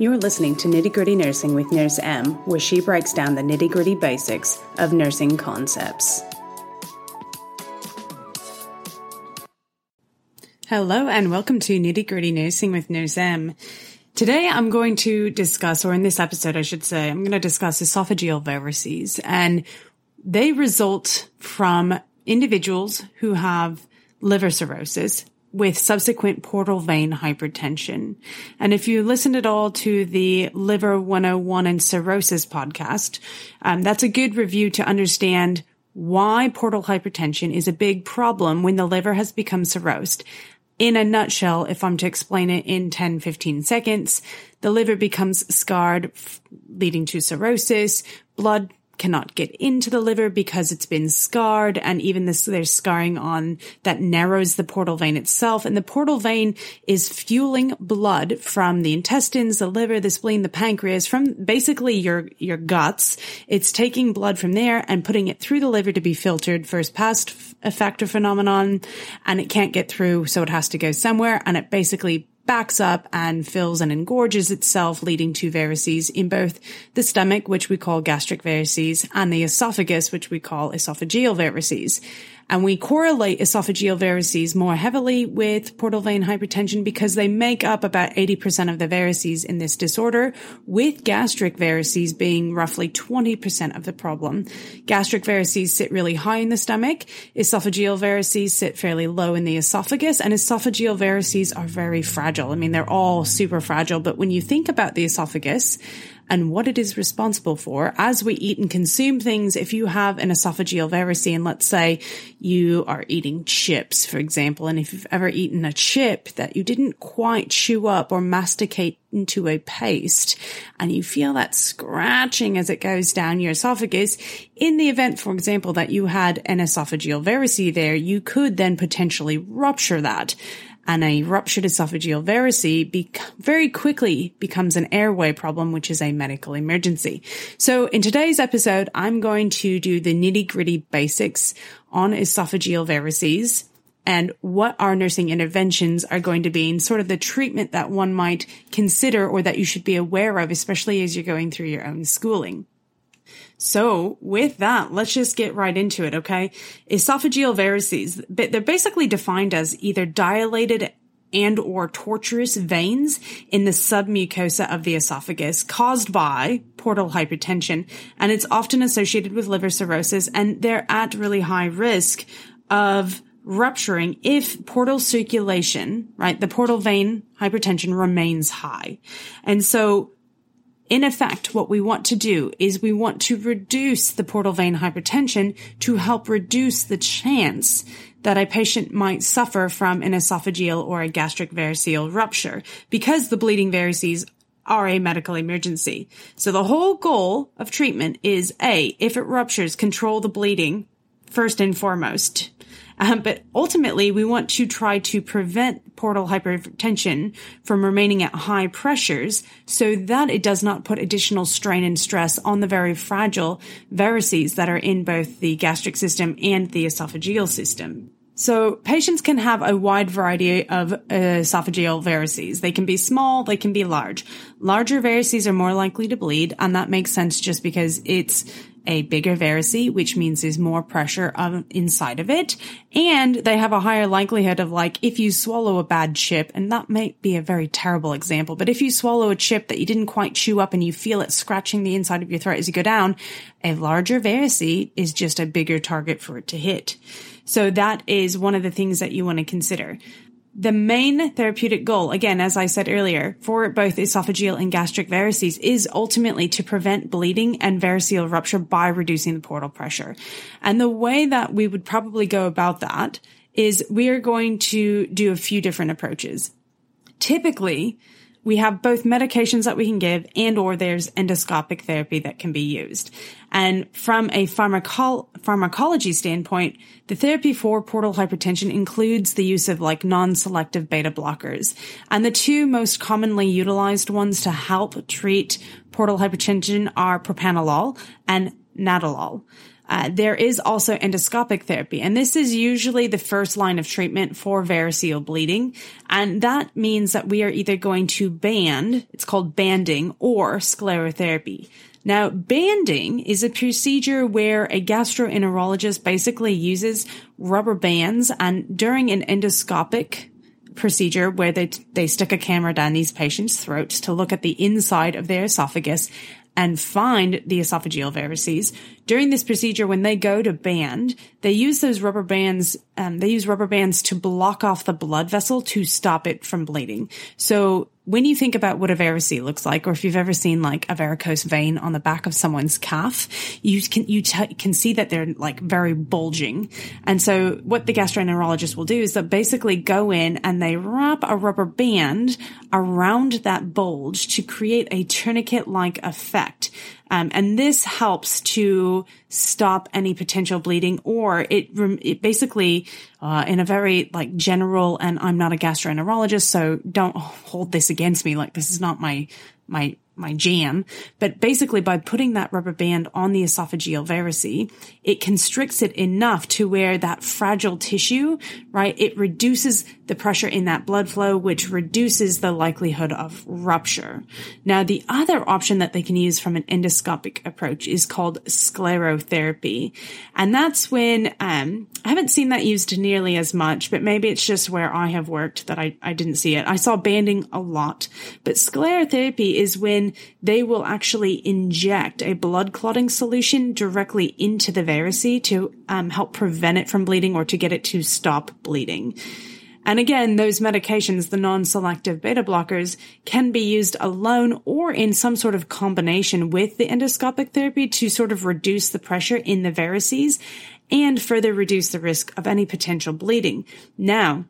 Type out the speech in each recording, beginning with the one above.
You're listening to Nitty Gritty Nursing with Nurse M, where she breaks down the nitty gritty basics of nursing concepts. Hello, and welcome to Nitty Gritty Nursing with Nurse M. Today I'm going to discuss, or in this episode, I should say, I'm going to discuss esophageal varices, and they result from individuals who have liver cirrhosis with subsequent portal vein hypertension. And if you listened at all to the Liver 101 and Cirrhosis podcast, um, that's a good review to understand why portal hypertension is a big problem when the liver has become cirrhosed. In a nutshell, if I'm to explain it in 10, 15 seconds, the liver becomes scarred, leading to cirrhosis. Blood cannot get into the liver because it's been scarred and even this there's scarring on that narrows the portal vein itself and the portal vein is fueling blood from the intestines the liver the spleen the pancreas from basically your your guts. It's taking blood from there and putting it through the liver to be filtered first past effect effector phenomenon and it can't get through so it has to go somewhere and it basically backs up and fills and engorges itself, leading to varices in both the stomach, which we call gastric varices, and the esophagus, which we call esophageal varices. And we correlate esophageal varices more heavily with portal vein hypertension because they make up about 80% of the varices in this disorder, with gastric varices being roughly 20% of the problem. Gastric varices sit really high in the stomach. Esophageal varices sit fairly low in the esophagus and esophageal varices are very fragile. I mean, they're all super fragile, but when you think about the esophagus, and what it is responsible for as we eat and consume things. If you have an esophageal varice and let's say you are eating chips, for example, and if you've ever eaten a chip that you didn't quite chew up or masticate into a paste and you feel that scratching as it goes down your esophagus, in the event, for example, that you had an esophageal varice there, you could then potentially rupture that and a ruptured esophageal varice be- very quickly becomes an airway problem, which is a medical emergency. So in today's episode, I'm going to do the nitty gritty basics on esophageal varices and what our nursing interventions are going to be and sort of the treatment that one might consider or that you should be aware of, especially as you're going through your own schooling. So with that, let's just get right into it, okay? Esophageal varices, they're basically defined as either dilated and or tortuous veins in the submucosa of the esophagus caused by portal hypertension. And it's often associated with liver cirrhosis and they're at really high risk of rupturing if portal circulation, right? The portal vein hypertension remains high. And so in effect, what we want to do is we want to reduce the portal vein hypertension to help reduce the chance that a patient might suffer from an esophageal or a gastric variceal rupture because the bleeding varices are a medical emergency. So the whole goal of treatment is A, if it ruptures, control the bleeding first and foremost. Um, but ultimately, we want to try to prevent portal hypertension from remaining at high pressures so that it does not put additional strain and stress on the very fragile varices that are in both the gastric system and the esophageal system. So patients can have a wide variety of esophageal varices. They can be small, they can be large. Larger varices are more likely to bleed, and that makes sense just because it's a bigger varice, which means there's more pressure on, inside of it. And they have a higher likelihood of like, if you swallow a bad chip, and that might be a very terrible example, but if you swallow a chip that you didn't quite chew up and you feel it scratching the inside of your throat as you go down, a larger varice is just a bigger target for it to hit. So that is one of the things that you want to consider. The main therapeutic goal, again, as I said earlier, for both esophageal and gastric varices is ultimately to prevent bleeding and variceal rupture by reducing the portal pressure. And the way that we would probably go about that is we are going to do a few different approaches. Typically, we have both medications that we can give and or there's endoscopic therapy that can be used. And from a pharmaco- pharmacology standpoint, the therapy for portal hypertension includes the use of like non-selective beta blockers. And the two most commonly utilized ones to help treat portal hypertension are propranolol and nadolol. Uh, there is also endoscopic therapy, and this is usually the first line of treatment for variceal bleeding. And that means that we are either going to band, it's called banding, or sclerotherapy. Now, banding is a procedure where a gastroenterologist basically uses rubber bands and during an endoscopic procedure where they, they stick a camera down these patients' throats to look at the inside of their esophagus and find the esophageal varices. During this procedure, when they go to band, they use those rubber bands, um, they use rubber bands to block off the blood vessel to stop it from bleeding. So when you think about what a varice looks like, or if you've ever seen like a varicose vein on the back of someone's calf, you can, you t- can see that they're like very bulging. And so what the gastroenterologist will do is that basically go in and they wrap a rubber band around that bulge to create a tourniquet like effect. Um, and this helps to stop any potential bleeding or it, it basically, uh, in a very like general, and I'm not a gastroenterologist, so don't hold this against me. Like this is not my, my my jam. But basically by putting that rubber band on the esophageal varice, it constricts it enough to where that fragile tissue, right? It reduces the pressure in that blood flow, which reduces the likelihood of rupture. Now, the other option that they can use from an endoscopic approach is called sclerotherapy. And that's when, um, I haven't seen that used nearly as much, but maybe it's just where I have worked that I, I didn't see it. I saw banding a lot, but sclerotherapy is when they will actually inject a blood clotting solution directly into the varice to um, help prevent it from bleeding or to get it to stop bleeding. And again, those medications, the non-selective beta blockers, can be used alone or in some sort of combination with the endoscopic therapy to sort of reduce the pressure in the varices and further reduce the risk of any potential bleeding. Now,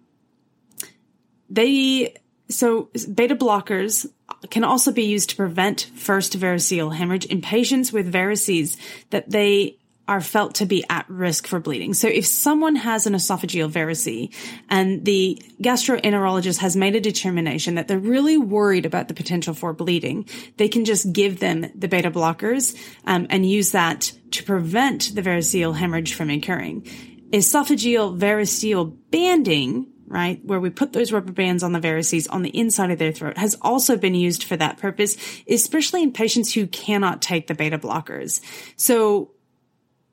they so beta blockers can also be used to prevent first variceal hemorrhage in patients with varices that they are felt to be at risk for bleeding. So if someone has an esophageal varice and the gastroenterologist has made a determination that they're really worried about the potential for bleeding, they can just give them the beta blockers um, and use that to prevent the variceal hemorrhage from occurring. Esophageal variceal banding right? Where we put those rubber bands on the varices on the inside of their throat has also been used for that purpose, especially in patients who cannot take the beta blockers. So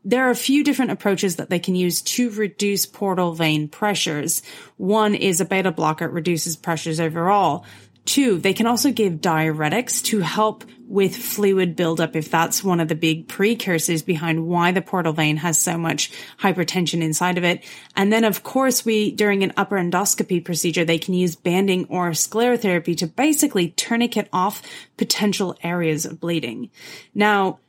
there are a few different approaches that they can use to reduce portal vein pressures. One is a beta blocker. It reduces pressures overall. Two, they can also give diuretics to help with fluid buildup if that's one of the big precursors behind why the portal vein has so much hypertension inside of it. And then of course we, during an upper endoscopy procedure, they can use banding or sclerotherapy to basically tourniquet off potential areas of bleeding. Now,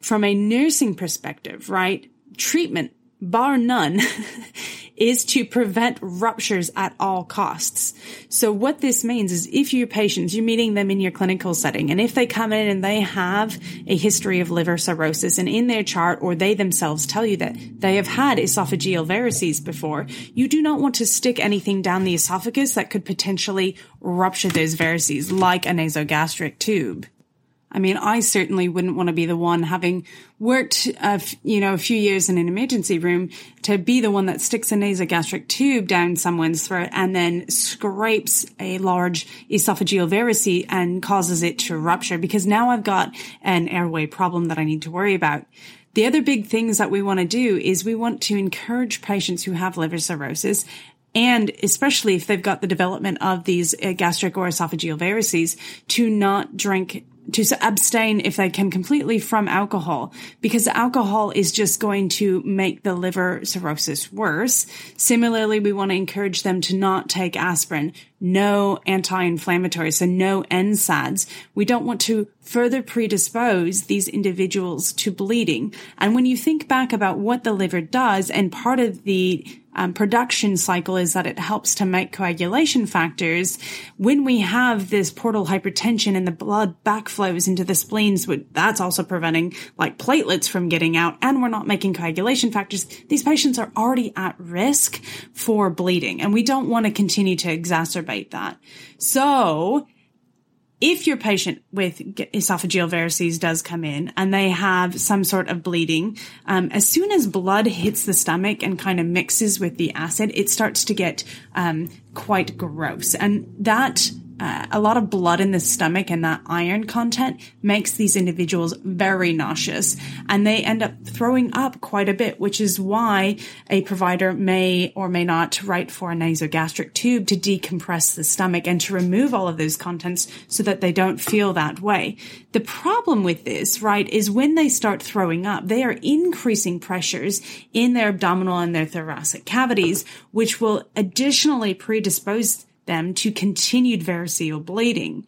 from a nursing perspective, right? Treatment bar none, is to prevent ruptures at all costs. So what this means is if your patients, you're meeting them in your clinical setting, and if they come in and they have a history of liver cirrhosis and in their chart or they themselves tell you that they have had esophageal varices before, you do not want to stick anything down the esophagus that could potentially rupture those varices like a nasogastric tube. I mean, I certainly wouldn't want to be the one having worked, uh, you know, a few years in an emergency room to be the one that sticks a nasogastric tube down someone's throat and then scrapes a large esophageal varice and causes it to rupture because now I've got an airway problem that I need to worry about. The other big things that we want to do is we want to encourage patients who have liver cirrhosis and especially if they've got the development of these uh, gastric or esophageal varices to not drink to abstain if they can completely from alcohol because alcohol is just going to make the liver cirrhosis worse. Similarly, we want to encourage them to not take aspirin, no anti-inflammatories, so no NSAIDs. We don't want to further predispose these individuals to bleeding. And when you think back about what the liver does and part of the um, production cycle is that it helps to make coagulation factors. When we have this portal hypertension and the blood backflows into the spleens, that's also preventing like platelets from getting out and we're not making coagulation factors. These patients are already at risk for bleeding and we don't want to continue to exacerbate that. So if your patient with esophageal varices does come in and they have some sort of bleeding, um, as soon as blood hits the stomach and kind of mixes with the acid, it starts to get um, quite gross. And that uh, a lot of blood in the stomach and that iron content makes these individuals very nauseous and they end up throwing up quite a bit, which is why a provider may or may not write for a nasogastric tube to decompress the stomach and to remove all of those contents so that they don't feel that way. The problem with this, right, is when they start throwing up, they are increasing pressures in their abdominal and their thoracic cavities, which will additionally predispose them to continued variceal bleeding.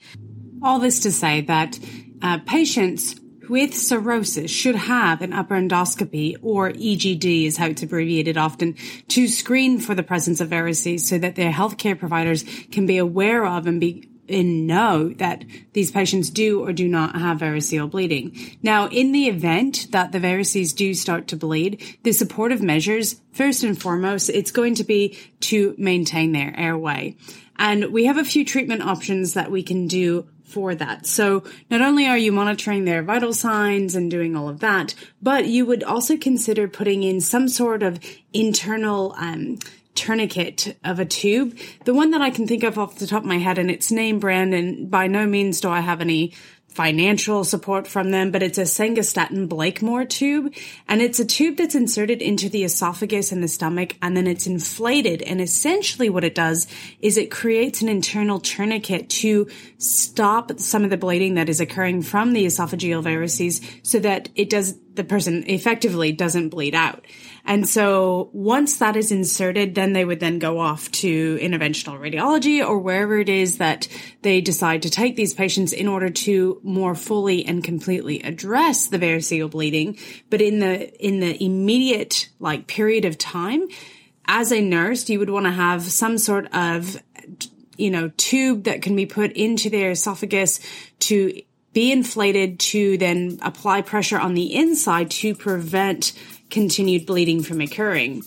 All this to say that uh, patients with cirrhosis should have an upper endoscopy or EGD is how it's abbreviated often to screen for the presence of varices so that their healthcare providers can be aware of and be and know that these patients do or do not have variceal bleeding. Now, in the event that the varices do start to bleed, the supportive measures, first and foremost, it's going to be to maintain their airway. And we have a few treatment options that we can do for that. So not only are you monitoring their vital signs and doing all of that, but you would also consider putting in some sort of internal, um, tourniquet of a tube. The one that I can think of off the top of my head, and it's name brand, and by no means do I have any financial support from them, but it's a Sengstaken Blakemore tube. And it's a tube that's inserted into the esophagus and the stomach, and then it's inflated. And essentially what it does is it creates an internal tourniquet to stop some of the bleeding that is occurring from the esophageal varices so that it does, the person effectively doesn't bleed out. And so once that is inserted, then they would then go off to interventional radiology or wherever it is that they decide to take these patients in order to more fully and completely address the variceal bleeding. But in the, in the immediate like period of time, as a nurse, you would want to have some sort of, you know, tube that can be put into their esophagus to be inflated to then apply pressure on the inside to prevent continued bleeding from occurring.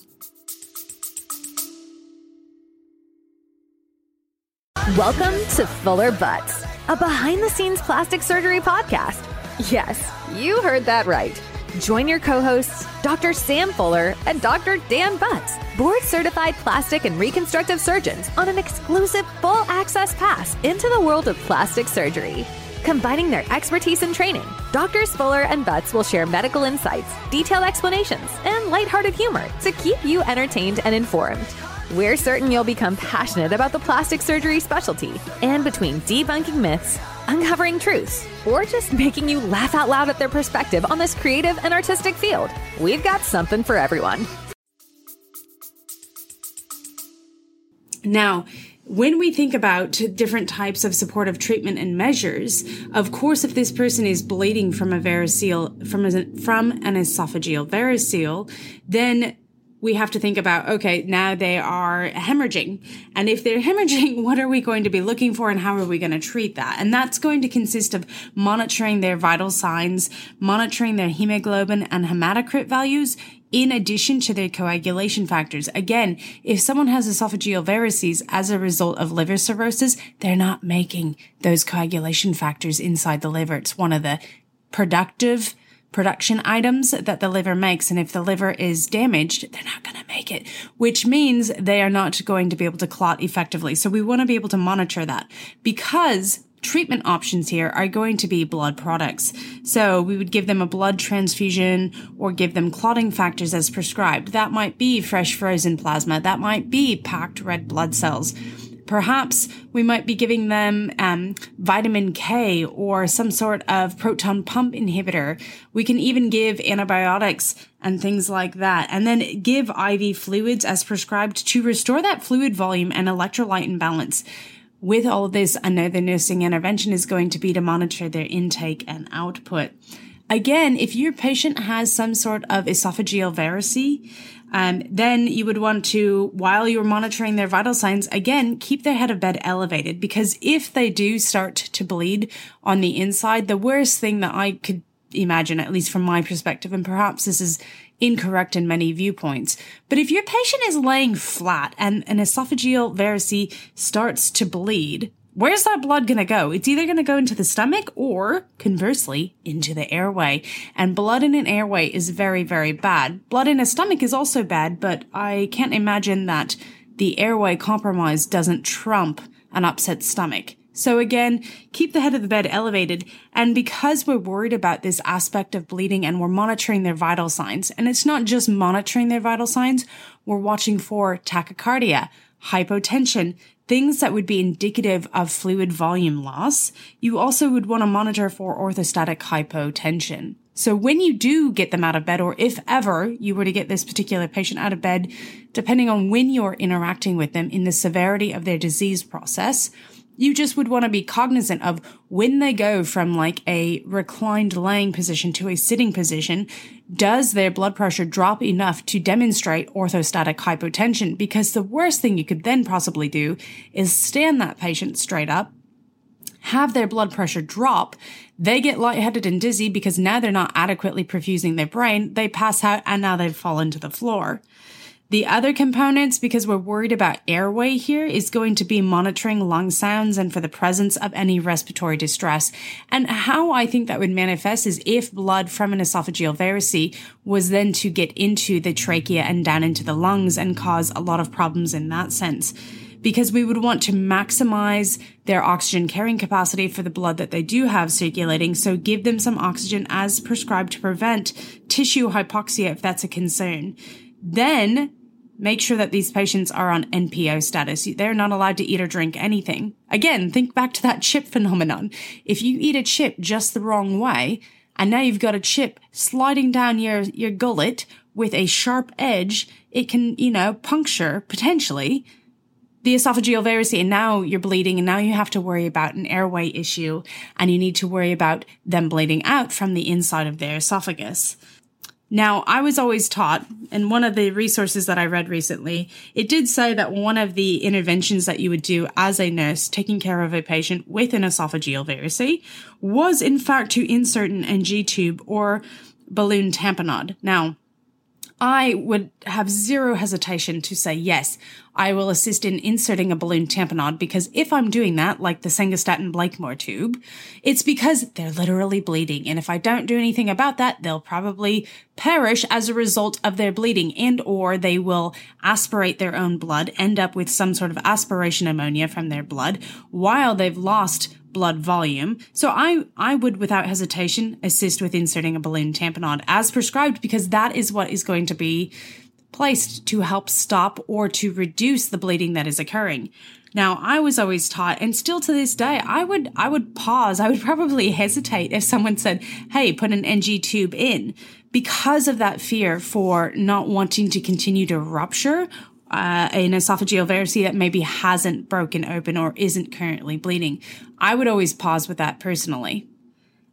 Welcome to Fuller Butts, a behind the scenes plastic surgery podcast. Yes, you heard that right. Join your co hosts, Dr. Sam Fuller and Dr. Dan Butts, board certified plastic and reconstructive surgeons, on an exclusive full access pass into the world of plastic surgery. Combining their expertise and training, Doctors Fuller and Butts will share medical insights, detailed explanations, and lighthearted humor to keep you entertained and informed. We're certain you'll become passionate about the plastic surgery specialty, and between debunking myths, uncovering truths, or just making you laugh out loud at their perspective on this creative and artistic field, we've got something for everyone. Now, when we think about different types of supportive treatment and measures, of course, if this person is bleeding from a variceal, from a, from an esophageal variceal, then we have to think about, okay, now they are hemorrhaging. And if they're hemorrhaging, what are we going to be looking for and how are we going to treat that? And that's going to consist of monitoring their vital signs, monitoring their hemoglobin and hematocrit values, in addition to their coagulation factors. Again, if someone has esophageal varices as a result of liver cirrhosis, they're not making those coagulation factors inside the liver. It's one of the productive production items that the liver makes. And if the liver is damaged, they're not going to make it, which means they are not going to be able to clot effectively. So we want to be able to monitor that because treatment options here are going to be blood products. So we would give them a blood transfusion or give them clotting factors as prescribed. That might be fresh frozen plasma. That might be packed red blood cells. Perhaps we might be giving them um, vitamin K or some sort of proton pump inhibitor. We can even give antibiotics and things like that, and then give IV fluids as prescribed to restore that fluid volume and electrolyte imbalance with all of this, the nursing intervention is going to be to monitor their intake and output. Again, if your patient has some sort of esophageal varice, um, then you would want to, while you're monitoring their vital signs, again, keep their head of bed elevated because if they do start to bleed on the inside, the worst thing that I could imagine, at least from my perspective, and perhaps this is incorrect in many viewpoints. But if your patient is laying flat and an esophageal varice starts to bleed, where's that blood going to go? It's either going to go into the stomach or conversely into the airway. And blood in an airway is very, very bad. Blood in a stomach is also bad, but I can't imagine that the airway compromise doesn't trump an upset stomach. So again, keep the head of the bed elevated. And because we're worried about this aspect of bleeding and we're monitoring their vital signs, and it's not just monitoring their vital signs, we're watching for tachycardia, hypotension, things that would be indicative of fluid volume loss. You also would want to monitor for orthostatic hypotension. So when you do get them out of bed, or if ever you were to get this particular patient out of bed, depending on when you're interacting with them in the severity of their disease process, you just would want to be cognizant of when they go from like a reclined laying position to a sitting position, does their blood pressure drop enough to demonstrate orthostatic hypotension? Because the worst thing you could then possibly do is stand that patient straight up, have their blood pressure drop, they get lightheaded and dizzy because now they're not adequately perfusing their brain, they pass out and now they've fallen to the floor. The other components, because we're worried about airway here, is going to be monitoring lung sounds and for the presence of any respiratory distress. And how I think that would manifest is if blood from an esophageal varice was then to get into the trachea and down into the lungs and cause a lot of problems in that sense because we would want to maximize their oxygen carrying capacity for the blood that they do have circulating. So give them some oxygen as prescribed to prevent tissue hypoxia if that's a concern. Then make sure that these patients are on NPO status. They're not allowed to eat or drink anything. Again, think back to that chip phenomenon. If you eat a chip just the wrong way, and now you've got a chip sliding down your, your gullet with a sharp edge, it can, you know, puncture potentially the esophageal varice and now you're bleeding and now you have to worry about an airway issue and you need to worry about them bleeding out from the inside of their esophagus. Now, I was always taught, and one of the resources that I read recently, it did say that one of the interventions that you would do as a nurse taking care of a patient with an esophageal varice was in fact to insert an NG tube or balloon tamponade. Now, I would have zero hesitation to say yes. I will assist in inserting a balloon tamponade because if I'm doing that, like the Sengstaken Blakemore tube, it's because they're literally bleeding. And if I don't do anything about that, they'll probably perish as a result of their bleeding and or they will aspirate their own blood, end up with some sort of aspiration pneumonia from their blood while they've lost blood volume. So I, I would without hesitation assist with inserting a balloon tamponade as prescribed because that is what is going to be placed to help stop or to reduce the bleeding that is occurring. Now, I was always taught, and still to this day, I would, I would pause. I would probably hesitate if someone said, Hey, put an NG tube in because of that fear for not wanting to continue to rupture uh, an esophageal varice that maybe hasn't broken open or isn't currently bleeding. I would always pause with that personally.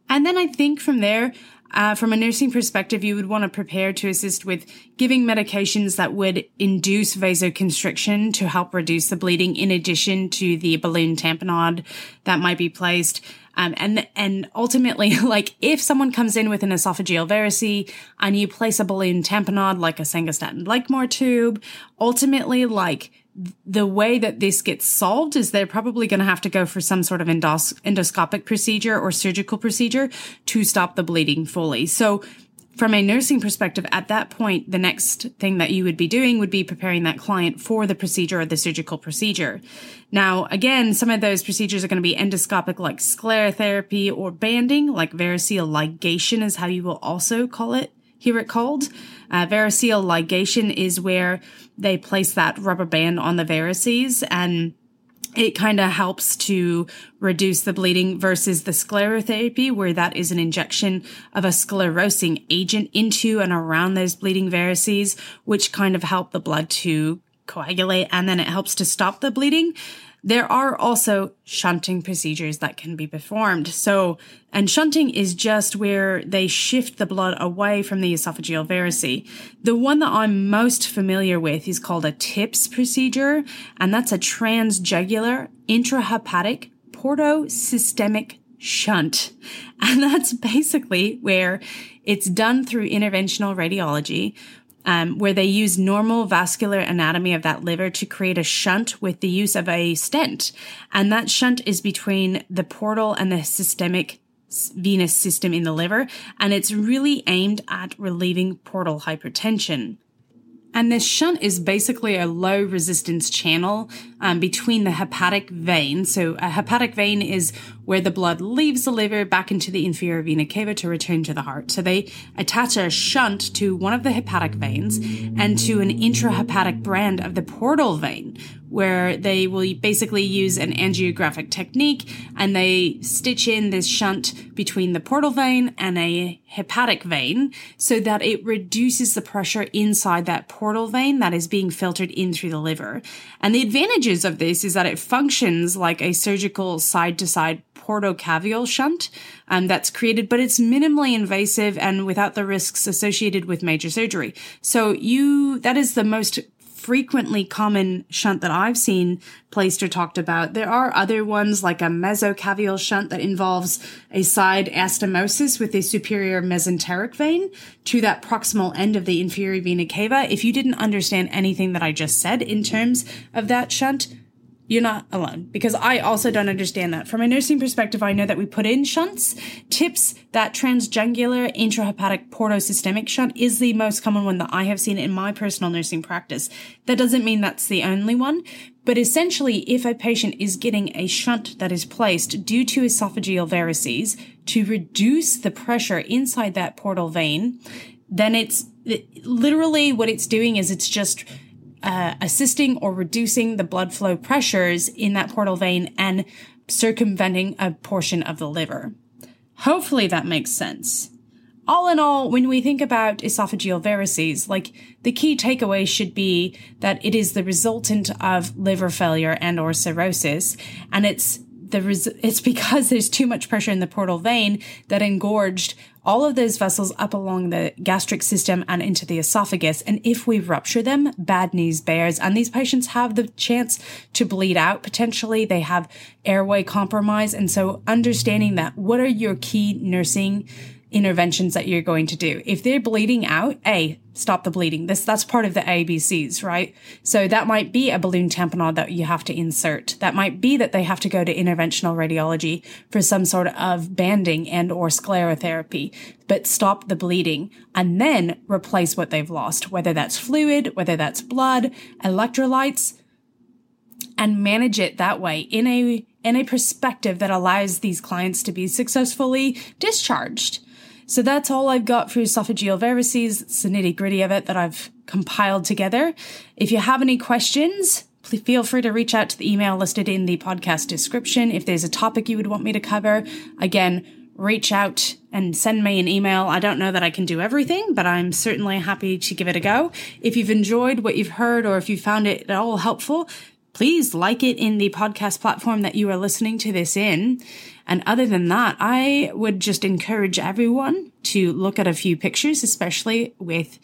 And then I think from there, uh, from a nursing perspective, you would want to prepare to assist with giving medications that would induce vasoconstriction to help reduce the bleeding, in addition to the balloon tamponade that might be placed. Um, and, and ultimately, like if someone comes in with an esophageal varice and you place a balloon tamponade like a Sengstaken Blakemore tube, ultimately, like the way that this gets solved is they're probably going to have to go for some sort of endos- endoscopic procedure or surgical procedure to stop the bleeding fully. So from a nursing perspective, at that point, the next thing that you would be doing would be preparing that client for the procedure or the surgical procedure. Now, again, some of those procedures are going to be endoscopic like sclerotherapy or banding, like variceal ligation is how you will also call it, hear it called. Uh, variceal ligation is where they place that rubber band on the varices and it kind of helps to reduce the bleeding versus the sclerotherapy, where that is an injection of a sclerosing agent into and around those bleeding varices, which kind of help the blood to coagulate and then it helps to stop the bleeding. There are also shunting procedures that can be performed. So, and shunting is just where they shift the blood away from the esophageal varice. The one that I'm most familiar with is called a TIPS procedure, and that's a transjugular intrahepatic portosystemic shunt. And that's basically where it's done through interventional radiology um, where they use normal vascular anatomy of that liver to create a shunt with the use of a stent. And that shunt is between the portal and the systemic venous system in the liver. And it's really aimed at relieving portal hypertension. And this shunt is basically a low resistance channel um, between the hepatic vein. So a hepatic vein is where the blood leaves the liver back into the inferior vena cava to return to the heart. So they attach a shunt to one of the hepatic veins and to an intrahepatic brand of the portal vein, where they will basically use an angiographic technique and they stitch in this shunt between the portal vein and a hepatic vein so that it reduces the pressure inside that portal vein that is being filtered in through the liver. And the advantages of this is that it functions like a surgical side to side portocaval shunt um, that's created, but it's minimally invasive and without the risks associated with major surgery. So you, that is the most frequently common shunt that I've seen placed or talked about. There are other ones like a mesocaval shunt that involves a side anastomosis with a superior mesenteric vein to that proximal end of the inferior vena cava. If you didn't understand anything that I just said in terms of that shunt, you're not alone because I also don't understand that. From a nursing perspective, I know that we put in shunts. TIPS, that transjungular intrahepatic portosystemic shunt is the most common one that I have seen in my personal nursing practice. That doesn't mean that's the only one, but essentially, if a patient is getting a shunt that is placed due to esophageal varices to reduce the pressure inside that portal vein, then it's literally what it's doing is it's just uh, assisting or reducing the blood flow pressures in that portal vein and circumventing a portion of the liver. Hopefully that makes sense. All in all, when we think about esophageal varices, like the key takeaway should be that it is the resultant of liver failure and or cirrhosis, and it's the res- it's because there's too much pressure in the portal vein that engorged all of those vessels up along the gastric system and into the esophagus. And if we rupture them, bad news bears. And these patients have the chance to bleed out potentially. They have airway compromise. And so understanding that, what are your key nursing interventions that you're going to do. If they're bleeding out, A, stop the bleeding. This, that's part of the ABCs, right? So that might be a balloon tamponade that you have to insert. That might be that they have to go to interventional radiology for some sort of banding and or sclerotherapy, but stop the bleeding and then replace what they've lost, whether that's fluid, whether that's blood, electrolytes, and manage it that way in a in a perspective that allows these clients to be successfully discharged. So that's all I've got for esophageal varices. It's the nitty gritty of it that I've compiled together. If you have any questions, please feel free to reach out to the email listed in the podcast description. If there's a topic you would want me to cover, again, reach out and send me an email. I don't know that I can do everything, but I'm certainly happy to give it a go. If you've enjoyed what you've heard or if you found it at all helpful, please like it in the podcast platform that you are listening to this in. And other than that, I would just encourage everyone to look at a few pictures, especially with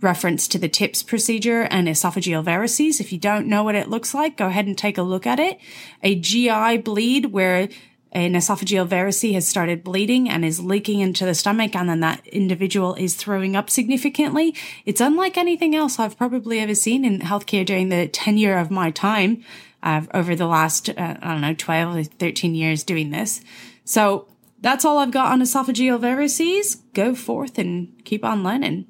reference to the TIPS procedure and esophageal varices. If you don't know what it looks like, go ahead and take a look at it. A GI bleed where an esophageal varice has started bleeding and is leaking into the stomach and then that individual is throwing up significantly. It's unlike anything else I've probably ever seen in healthcare during the tenure of my time uh, over the last, uh, I don't know, 12 or 13 years doing this. So that's all I've got on esophageal varices. Go forth and keep on learning.